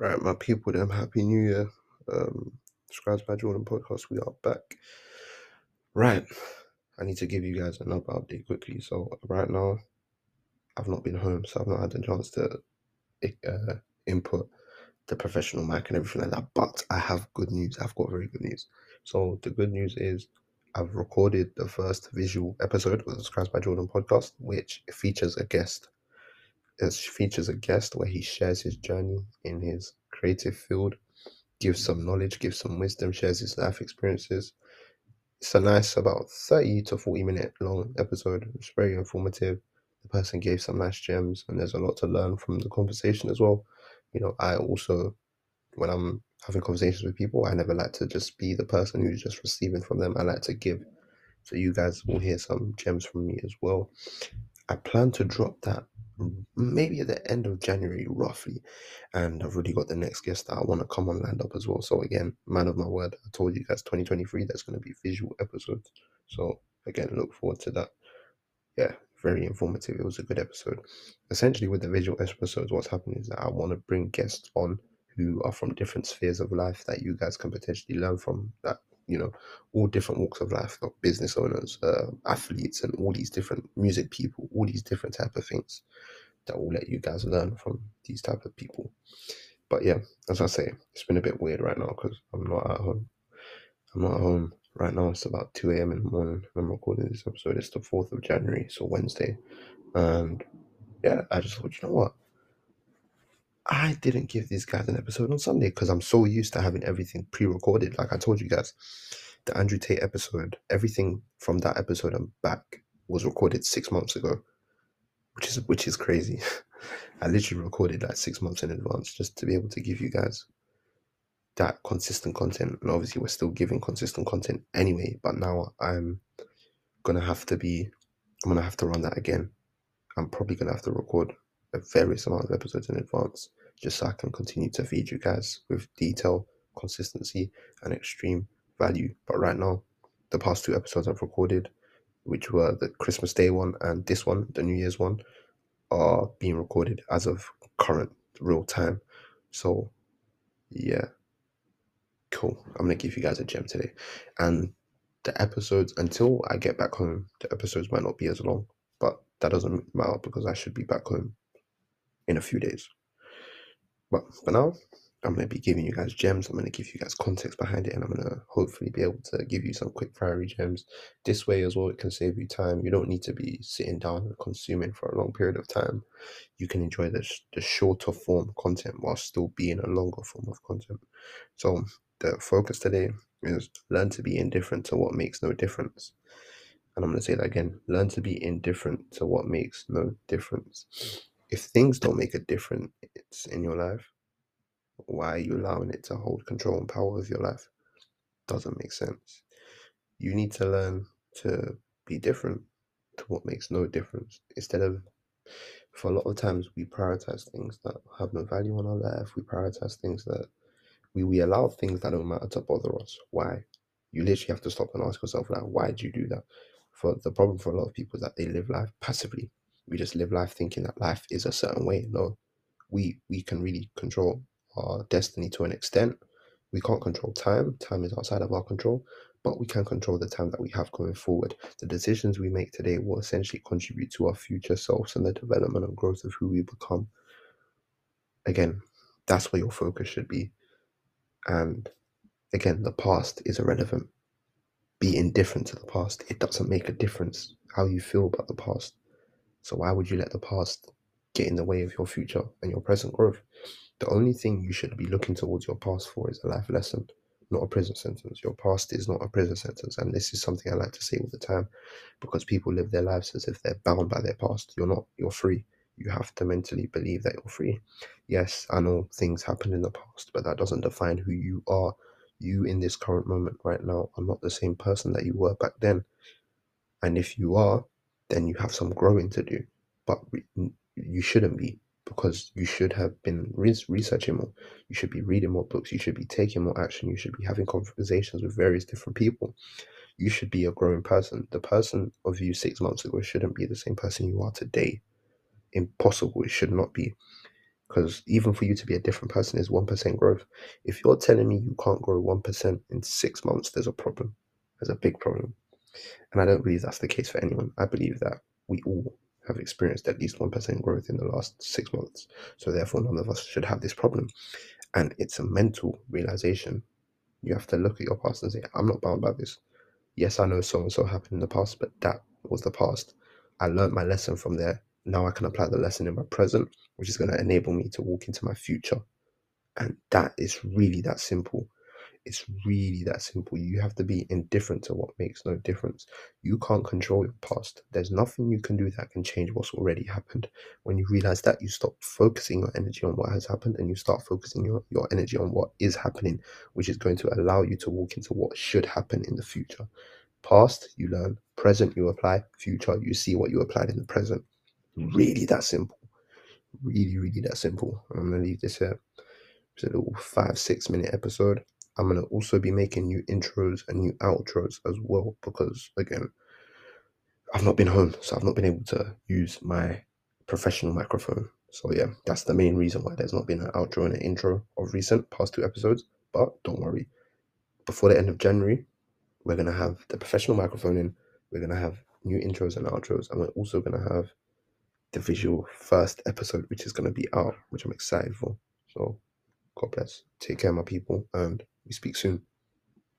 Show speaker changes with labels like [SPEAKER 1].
[SPEAKER 1] Right, my people, them happy new year. Um, Scribes by Jordan podcast, we are back. Right, I need to give you guys another update quickly. So, right now, I've not been home, so I've not had the chance to uh, input the professional mic and everything like that. But I have good news. I've got very good news. So, the good news is I've recorded the first visual episode of the Scribes by Jordan podcast, which features a guest it features a guest where he shares his journey in his creative field, gives some knowledge, gives some wisdom, shares his life experiences. It's a nice, about 30 to 40 minute long episode. It's very informative. The person gave some nice gems, and there's a lot to learn from the conversation as well. You know, I also, when I'm having conversations with people, I never like to just be the person who's just receiving from them. I like to give. So you guys will hear some gems from me as well. I plan to drop that maybe at the end of January, roughly. And I've already got the next guest that I want to come on land up as well. So again, man of my word, I told you guys 2023, that's going to be visual episodes. So again, look forward to that. Yeah, very informative. It was a good episode. Essentially, with the visual episodes, what's happening is that I want to bring guests on who are from different spheres of life that you guys can potentially learn from that you know all different walks of life like business owners uh, athletes and all these different music people all these different type of things that will let you guys learn from these type of people. But yeah as i say it's been a bit weird right now because i'm not at home. I'm not at home right now. It's about 2 a.m in the morning i'm recording this episode. It's the 4th of january so wednesday. And yeah i just thought you know what I didn't give these guys an episode on Sunday because I'm so used to having everything pre-recorded. Like I told you guys, the Andrew Tate episode, everything from that episode and back was recorded six months ago, which is which is crazy. I literally recorded like six months in advance just to be able to give you guys that consistent content. And obviously, we're still giving consistent content anyway. But now I'm gonna have to be, I'm gonna have to run that again. I'm probably gonna have to record a various amount of episodes in advance just so I can continue to feed you guys with detail, consistency, and extreme value. But right now, the past two episodes I've recorded, which were the Christmas Day one and this one, the New Year's one, are being recorded as of current real time. So, yeah, cool. I'm gonna give you guys a gem today, and the episodes until I get back home, the episodes might not be as long, but that doesn't matter because I should be back home in a few days. But for now, I'm going to be giving you guys gems. I'm going to give you guys context behind it, and I'm going to hopefully be able to give you some quick fiery gems. This way as well, it can save you time. You don't need to be sitting down and consuming for a long period of time. You can enjoy the, the shorter form content while still being a longer form of content. So the focus today is learn to be indifferent to what makes no difference. And I'm going to say that again learn to be indifferent to what makes no difference. If things don't make a difference in your life, why are you allowing it to hold control and power of your life? Doesn't make sense. You need to learn to be different to what makes no difference. Instead of, for a lot of times, we prioritize things that have no value in our life. We prioritize things that we, we allow things that don't matter to bother us. Why? You literally have to stop and ask yourself, like, why do you do that? For the problem for a lot of people is that they live life passively. We just live life thinking that life is a certain way. No, we we can really control our destiny to an extent. We can't control time. Time is outside of our control, but we can control the time that we have going forward. The decisions we make today will essentially contribute to our future selves and the development and growth of who we become. Again, that's where your focus should be. And again, the past is irrelevant. Be indifferent to the past. It doesn't make a difference how you feel about the past. So why would you let the past get in the way of your future and your present growth? The only thing you should be looking towards your past for is a life lesson, not a prison sentence. Your past is not a prison sentence. And this is something I like to say all the time because people live their lives as if they're bound by their past. You're not, you're free. You have to mentally believe that you're free. Yes, I know things happened in the past, but that doesn't define who you are. You in this current moment right now are not the same person that you were back then. And if you are, then you have some growing to do. But you shouldn't be because you should have been researching more. You should be reading more books. You should be taking more action. You should be having conversations with various different people. You should be a growing person. The person of you six months ago shouldn't be the same person you are today. Impossible. It should not be. Because even for you to be a different person is 1% growth. If you're telling me you can't grow 1% in six months, there's a problem. There's a big problem. And I don't believe that's the case for anyone. I believe that we all have experienced at least 1% growth in the last six months. So therefore, none of us should have this problem. And it's a mental realization. You have to look at your past and say, I'm not bound by this. Yes, I know so and so happened in the past, but that was the past. I learned my lesson from there now I can apply the lesson in my present, which is going to enable me to walk into my future. And that is really that simple. It's really that simple. You have to be indifferent to what makes no difference. You can't control your past. There's nothing you can do that can change what's already happened. When you realize that, you stop focusing your energy on what has happened and you start focusing your, your energy on what is happening, which is going to allow you to walk into what should happen in the future. Past, you learn. Present, you apply. Future, you see what you applied in the present. Really that simple. Really, really that simple. I'm gonna leave this here. It's a little five, six minute episode. I'm gonna also be making new intros and new outros as well because again, I've not been home, so I've not been able to use my professional microphone. So yeah, that's the main reason why there's not been an outro and an intro of recent past two episodes. But don't worry, before the end of January, we're gonna have the professional microphone in. We're gonna have new intros and outros, and we're also gonna have the visual first episode, which is going to be out, which I'm excited for. So, God bless. Take care, my people, and we speak soon.